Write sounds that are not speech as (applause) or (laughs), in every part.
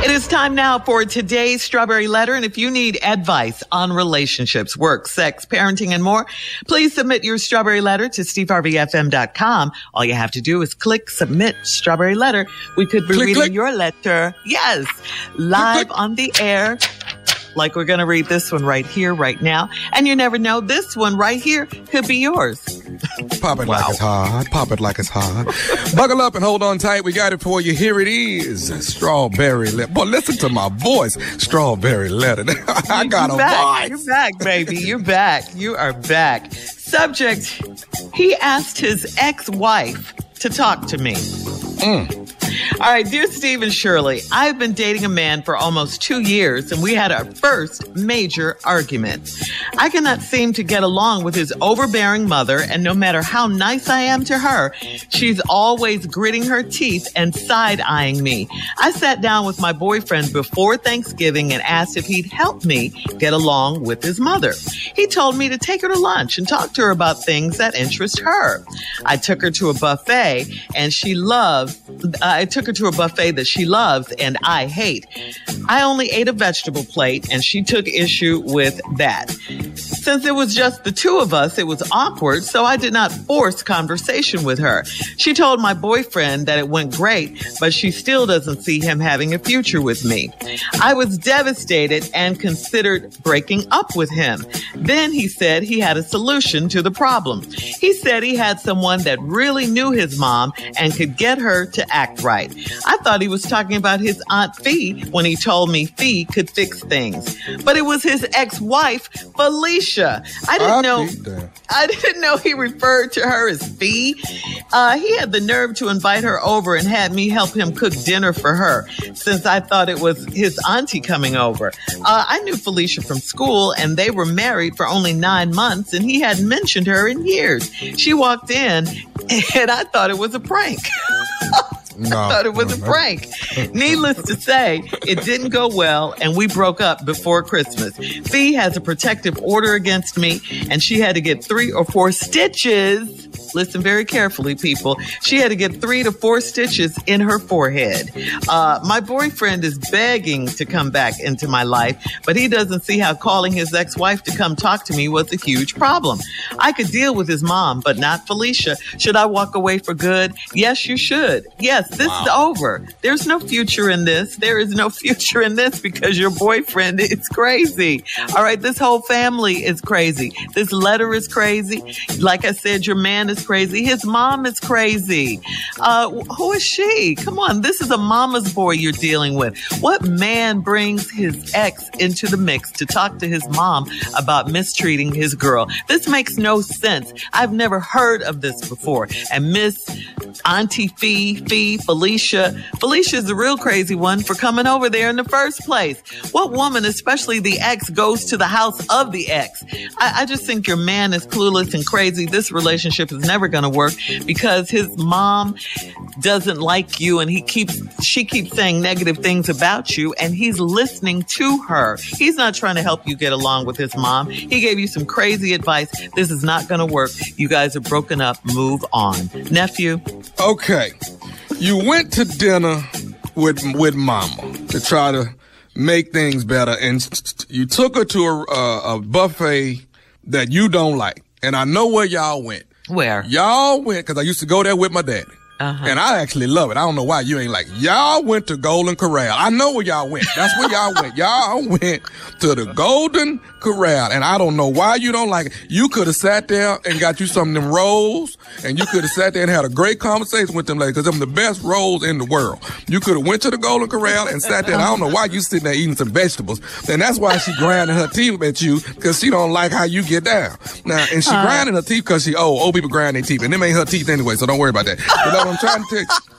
It is time now for today's Strawberry Letter. And if you need advice on relationships, work, sex, parenting, and more, please submit your Strawberry Letter to steveharveyfm.com. All you have to do is click Submit Strawberry Letter. We could be Click, reading click. your letter. Yes. Live on the air. Like we're going to read this one right here, right now. And you never know, this one right here could be yours. (laughs) Pop it like it's hot. Pop it like it's hot. Buckle up and hold on tight. We got it for you. Here it is. Strawberry letter. Boy, listen to my voice. Strawberry letter. (laughs) I got a You're back. voice. You're back, baby. You're back. You are back. Subject, he asked his ex-wife to talk to me. Mm. All right, dear Steve and Shirley, I've been dating a man for almost two years and we had our first major argument. I cannot seem to get along with his overbearing mother and no matter how nice I am to her, she's always gritting her teeth and side eyeing me. I sat down with my boyfriend before Thanksgiving and asked if he'd help me get along with his mother. He told me to take her to lunch and talk to her about things that interest her. I took her to a buffet and she loves, I took her to a buffet that she loves and I hate. I only ate a vegetable plate and she took issue with that. Since it was just the two of us, it was awkward, so I did not force conversation with her. She told my boyfriend that it went great, but she still doesn't see him having a future with me. I was devastated and considered breaking up with him. Then he said he had a solution to the problem. He said he had someone that really knew his mom and could get her to act right. I thought he was talking about his Aunt Fee when he told me Fee could fix things. But it was his ex-wife, Felicia. I didn't I'll know. I didn't know he referred to her as Fee. Uh, he had the nerve to invite her over and had me help him cook dinner for her since I thought it was his auntie coming over. Uh, I knew Felicia from school and they were married for only nine months and he hadn't mentioned her in years. She walked in and I thought it was a prank. (laughs) No, I (laughs) thought it was a prank. Needless to say, it didn't go well and we broke up before Christmas. Fee has a protective order against me and she had to get three or four stitches. Listen very carefully, people. She had to get three to four stitches in her forehead. Uh, my boyfriend is begging to come back into my life, but he doesn't see how calling his ex-wife to come talk to me was a huge problem. I could deal with his mom, but not Felicia. Should I walk away for good? Yes, you should. Yes, this is over. There's no future in this. There is no future in this because your boyfriend is crazy. All right, this whole family is crazy. This letter is crazy. Like I said, your man is is crazy. His mom is crazy. Uh, who is she? Come on. This is a mama's boy you're dealing with. What man brings his ex into the mix to talk to his mom about mistreating his girl? This makes no sense. I've never heard of this before. And Miss Auntie Fee, Fee, Felicia, Felicia is the real crazy one for coming over there in the first place. What woman, especially the ex, goes to the house of the ex? I, I just think your man is clueless and crazy. This relationship is never going to work because his mom doesn't like you and he keeps, she keeps saying negative things about you and he's listening to her. He's not trying to help you get along with his mom. He gave you some crazy advice. This is not going to work. You guys are broken up. Move on. Nephew. Okay. You went to dinner with with mama to try to make things better and you took her to a, a, a buffet that you don't like. And I know where y'all went. Where? Y'all went because I used to go there with my daddy. Uh-huh. And I actually love it. I don't know why you ain't like, y'all went to Golden Corral. I know where y'all went. That's where y'all went. Y'all (laughs) went to the Golden Corral. And I don't know why you don't like it. You could have sat there and got you some of them rolls and you could have sat there and had a great conversation with them ladies because them the best rolls in the world. You could have went to the Golden Corral and sat there. And I don't know why you sitting there eating some vegetables. And that's why she grinding her teeth at you because she don't like how you get down. Now, and she uh, grinding her teeth because she, oh, old people grind their teeth. And them ain't her teeth anyway, so don't worry about that. I'm trying to tell you.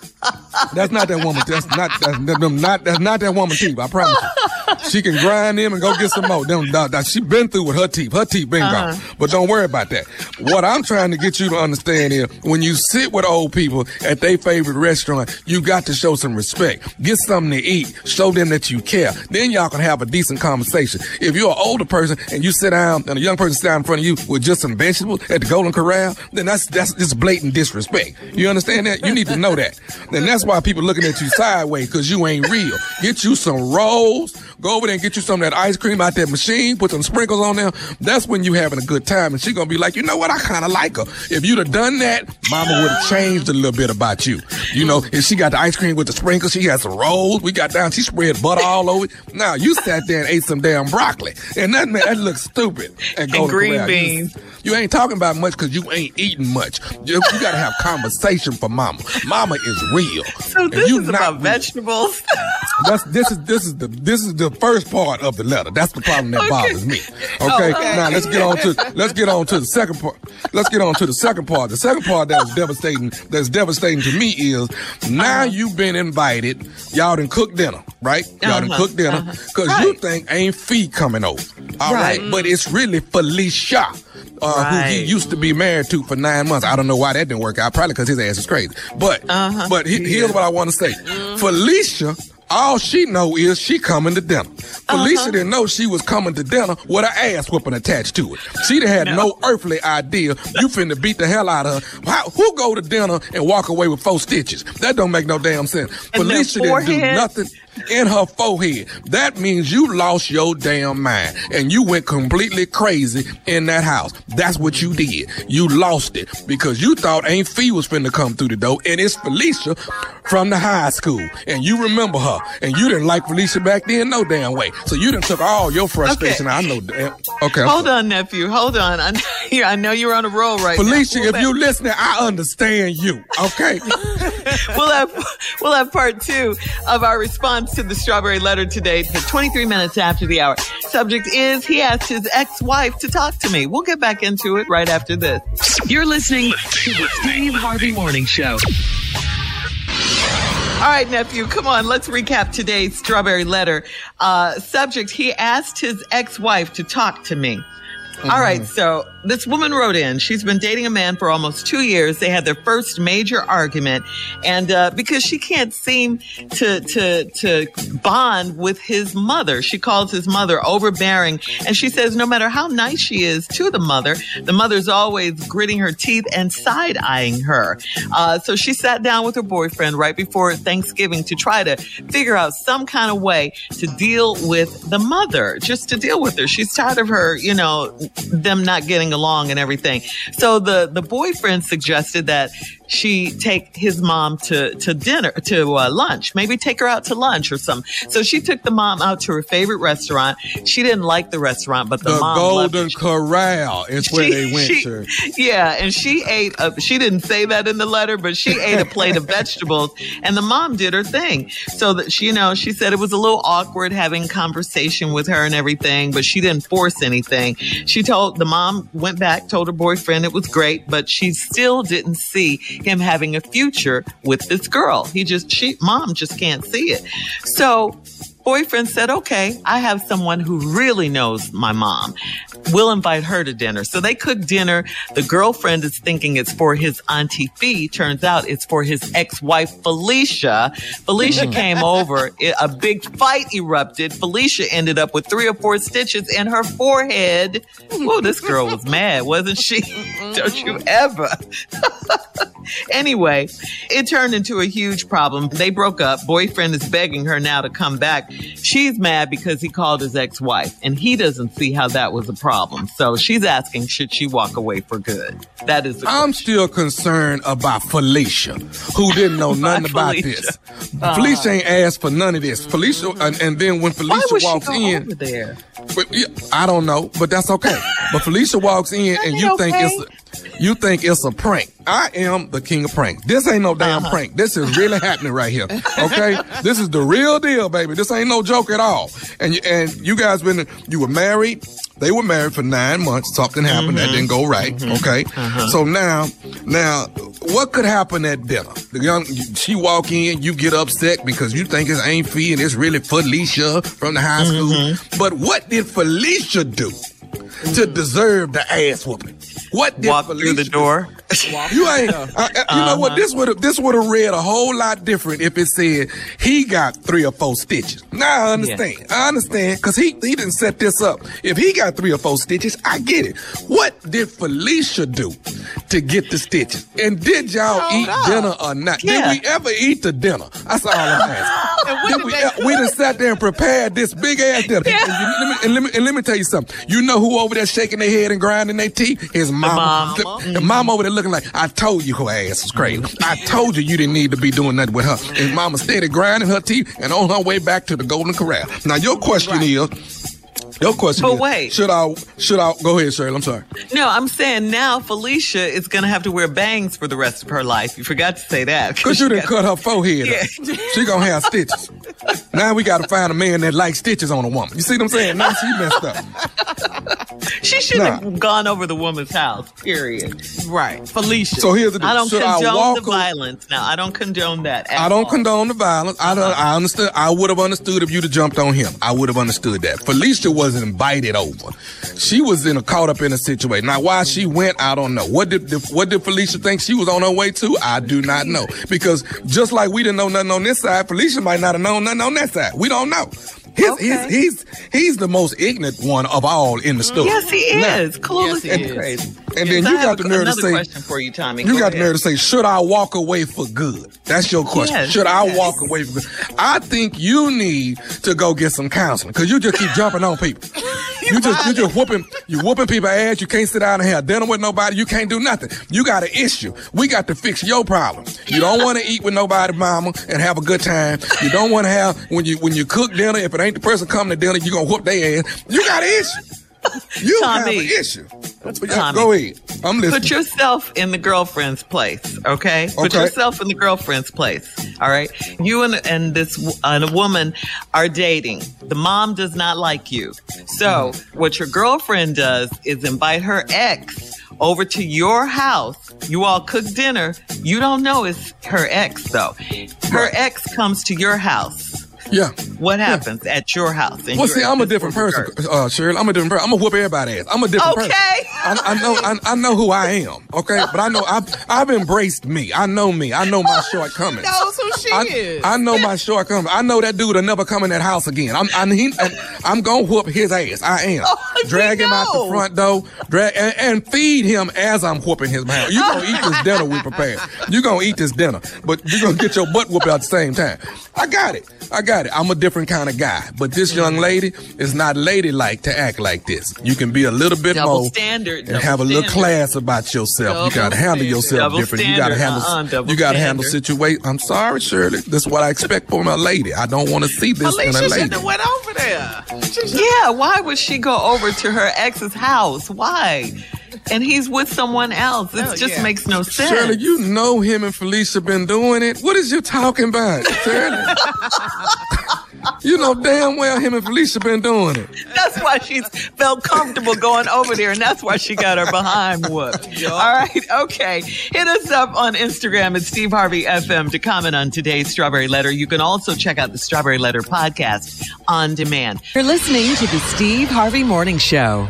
That's not that woman. That's not that's not that's not that woman teeth. I promise you. She can grind them and go get some more. Them, that, she been through with her teeth. Her teeth been uh-huh. gone. But don't worry about that. What I'm trying to get you to understand is when you sit with old people at their favorite restaurant, you got to show some respect. Get something to eat. Show them that you care. Then y'all can have a decent conversation. If you're an older person and you sit down and a young person sit down in front of you with just some vegetables at the Golden Corral, then that's that's just blatant disrespect. You understand that? You need to know that. And that's why people looking at you sideways because you ain't real. Get you some rolls. Go over there and get you some of that ice cream out that machine. Put some sprinkles on there. That's when you having a good time. And she gonna be like, you know what? I kind of like her. If you'd have done that, Mama would have changed a little bit about you. You know, if she got the ice cream with the sprinkles, she had some rolls. We got down. She spread butter all over it. Now you sat there and ate some damn broccoli, and that man, that looks stupid. And, and green beans. You, you, ain't talking about much because you ain't eating much. You, you got to have conversation for Mama. Mama is real. So this is about real. vegetables. (laughs) That's this is this is the this is the first part of the letter. That's the problem that okay. bothers me. Okay? okay? Now let's get on to let's get on to the second part. Let's get on to the second part. The second part that was devastating that's devastating to me is now uh-huh. you've been invited. Y'all done cook dinner, right? Y'all uh-huh. done cook dinner because uh-huh. right. you think ain't Fee coming over. All right. right. But it's really Felicia. Uh, right. who he used to be married to for nine months. I don't know why that didn't work out. Probably because his ass is crazy. But uh-huh. but he, here's what I want to say. Mm-hmm. Felicia all she know is she coming to dinner. Felicia uh-huh. didn't know she was coming to dinner with an ass whooping attached to it. She had no. no earthly idea you finna beat the hell out of her. How, who go to dinner and walk away with four stitches? That don't make no damn sense. And Felicia didn't do nothing in her forehead. That means you lost your damn mind and you went completely crazy in that house. That's what you did. You lost it because you thought Aunt Fee was finna come through the door and it's Felicia from the high school and you remember her and you didn't like Felicia back then no damn way. So you didn't took all your frustration. Okay. I know. Damn, Okay. Hold on, nephew. Hold on. I, (laughs) I know you're on a roll right Felicia, now. Felicia, if you listening, I understand you. Okay. (laughs) we'll have we'll have part two of our response to the strawberry letter today for 23 minutes after the hour. Subject is he asked his ex-wife to talk to me. We'll get back into it right after this. You're listening to the Steve Harvey Morning Show. All right, nephew, come on. Let's recap today's strawberry letter. Uh, subject, he asked his ex-wife to talk to me. Mm-hmm. All right. So this woman wrote in. She's been dating a man for almost two years. They had their first major argument, and uh, because she can't seem to to to bond with his mother, she calls his mother overbearing, and she says no matter how nice she is to the mother, the mother's always gritting her teeth and side eyeing her. Uh, so she sat down with her boyfriend right before Thanksgiving to try to figure out some kind of way to deal with the mother, just to deal with her. She's tired of her, you know them not getting along and everything. So the, the boyfriend suggested that she take his mom to to dinner to uh, lunch, maybe take her out to lunch or something. So she took the mom out to her favorite restaurant. She didn't like the restaurant, but the, the mom Golden Corral is (laughs) where they went she, to. Yeah, and she ate. A, she didn't say that in the letter, but she ate a plate of vegetables, and the mom did her thing. So that she, you know, she said it was a little awkward having conversation with her and everything, but she didn't force anything. She told the mom went back, told her boyfriend it was great, but she still didn't see him having a future with this girl. He just, she, mom just can't see it. So boyfriend said, okay, I have someone who really knows my mom. We'll invite her to dinner. So they cook dinner. The girlfriend is thinking it's for his auntie Fee. Turns out it's for his ex-wife Felicia. Felicia (laughs) came over. A big fight erupted. Felicia ended up with three or four stitches in her forehead. Whoa, this girl was (laughs) mad, wasn't she? (laughs) Don't you ever. Anyway, it turned into a huge problem. They broke up. Boyfriend is begging her now to come back. She's mad because he called his ex-wife and he doesn't see how that was a problem. So she's asking, should she walk away for good? That is the I'm still concerned about Felicia, who didn't know (laughs) nothing about Felicia. this. Uh-huh. Felicia ain't asked for none of this. Felicia, and, and then when Why Felicia walks in, over there? I don't know, but that's okay. But Felicia walks in and you think okay? it's a, you think it's a prank. I am the king of pranks. This ain't no damn Uh-huh. prank. This is really (laughs) happening right here. Okay, (laughs) this is the real deal, baby. This ain't no joke at all. And you, and you guys been you were married. They were married for nine months. Something happened that mm-hmm. didn't go right. Mm-hmm. Okay, uh-huh. so now now what could happen at dinner? The young she walk in, you get upset because you think it's Aunt Fee and it's really Felicia from the high school. Mm-hmm. But what did Felicia do to deserve the ass whooping? What did Walk Felicia through the door. You ain't. I, I- you know what? This would have. This would have read a whole lot different if it said he got three or four stitches. Now I understand. I understand because he he didn't set this up. If he got three or four stitches, I get it. What did Felicia do to get the stitches? And did y'all eat dinner or not? Yeah. Did we ever eat the dinner? That's all I'm asking. (laughs) Did we, uh, we done sat there and prepared this big ass dinner. And, you- let me, and, let me, and let me tell you something. You know who over there shaking their head and grinding their teeth? His mama. mama. The, the mama over there looking like, I told you her ass was crazy. I told you you didn't need to be doing nothing with her. And mama steady grinding her teeth and on her way back to the Golden Corral. Now your question is, your question But is, wait. should I, should I, go ahead, Shirley, I'm sorry. No, I'm saying now Felicia is going to have to wear bangs for the rest of her life. You forgot to say that. (laughs) Cause you didn't cut her forehead (laughs) Yeah. She gonna have stitches. Now we gotta find a man that likes stitches on a woman. You see what I'm saying? Now she messed up. She should have Nah. gone over the woman's house, period. Right. Felicia. So here's the deal. I don't Should I condone walk the violence now. I don't condone that. at I don't all. condone the violence. I don't, I understood. I would have understood if you'd have jumped on him. I would have understood that. Felicia wasn't invited over. She was in a caught up in a situation. Now, why she went, I don't know. What did what did Felicia think she was on her way to? I do not know. Because just like we didn't know nothing on this side, Felicia might not have known nothing on that side. We don't know. His, Okay. his, he's he's the most ignorant one of all in the story. Yes, he Now, is. Clueless Yes, he is. crazy. And then you got the nerve to say- question for you, Tommy. You Go got the ahead. nerve to say, should I walk away for good? That's your question. Yes, should I yes. walk away for good? I think you need to go get some counseling because you just keep jumping on people. (laughs) You just you just whooping you whooping people ass. You can't sit down and have dinner with nobody. You can't do nothing. You got an issue. We got to fix your problem. You don't want to eat with nobody, mama, and have a good time. You don't want to have when you when you cook dinner. If it ain't the person coming to dinner, you gonna whoop their ass. You got an issue. (laughs) You have Tommy. an issue. Tommy. Go ahead. I'm listening. Put yourself in the girlfriend's place, okay? Put yourself in the girlfriend's place, all right? You and, and this and a woman are dating. The mom does not like you. So, mm-hmm. what your girlfriend does is invite her ex over to your house. You all cook dinner. You don't know it's her ex, though. Her ex comes to your house. Yeah. What happens at your house? Well, see, I'm a different person, uh, Shirley. I'm a different person. I'm gonna whoop everybody's ass. I'm a different person. Okay. I, I know, I, I know who I am. Okay, but I know I've, I've embraced me. I know me. I know my (laughs) shortcomings. knows who she I, is. I know my shortcomings. I know that dude will never come in that house again. I'm, I'm, he, I'm gonna whoop his ass. I am. Oh, drag him out the front door, drag and, and feed him as I'm whooping his ass. You gonna eat this dinner we prepared. You gonna eat this dinner, but you are gonna get your butt whooped at the same time. I got it. I got it. I'm a different kind of guy. But this young lady is not ladylike to act like this. You can be a little bit double more standard, and have a little class about yourself. Double you gotta handle standard. yourself Double different. You gotta handle. Uh-uh, you gotta handle situation. I'm sorry, Shirley. This is what I expect from a lady. I don't want to see this in a Alicia lady. shouldn't have went over there. Yeah, why would she go over to her ex's house? Why? And he's with someone else. It just makes no sense. Shirley, you know him and Felicia been doing it. What is you talking about, Shirley? (laughs) you know damn well him and Felicia been doing it. That's why she's felt comfortable going over there, and that's why she got her behind whooped. All right, okay. Hit us up on Instagram at Steve Harvey FM to comment on today's Strawberry Letter. You can also check out the Strawberry Letter podcast on demand. You're listening to the Steve Harvey Morning Show.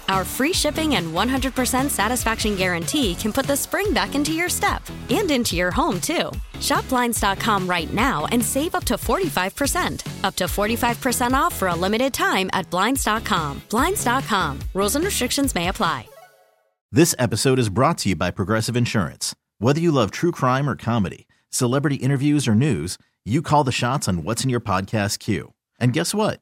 Our free shipping and 100% satisfaction guarantee can put the spring back into your step and into your home, too. Shop Blinds.com right now and save up to 45%. Up to 45% off for a limited time at Blinds.com. Blinds.com. Rules and restrictions may apply. This episode is brought to you by Progressive Insurance. Whether you love true crime or comedy, celebrity interviews or news, you call the shots on what's in your podcast queue. And guess what?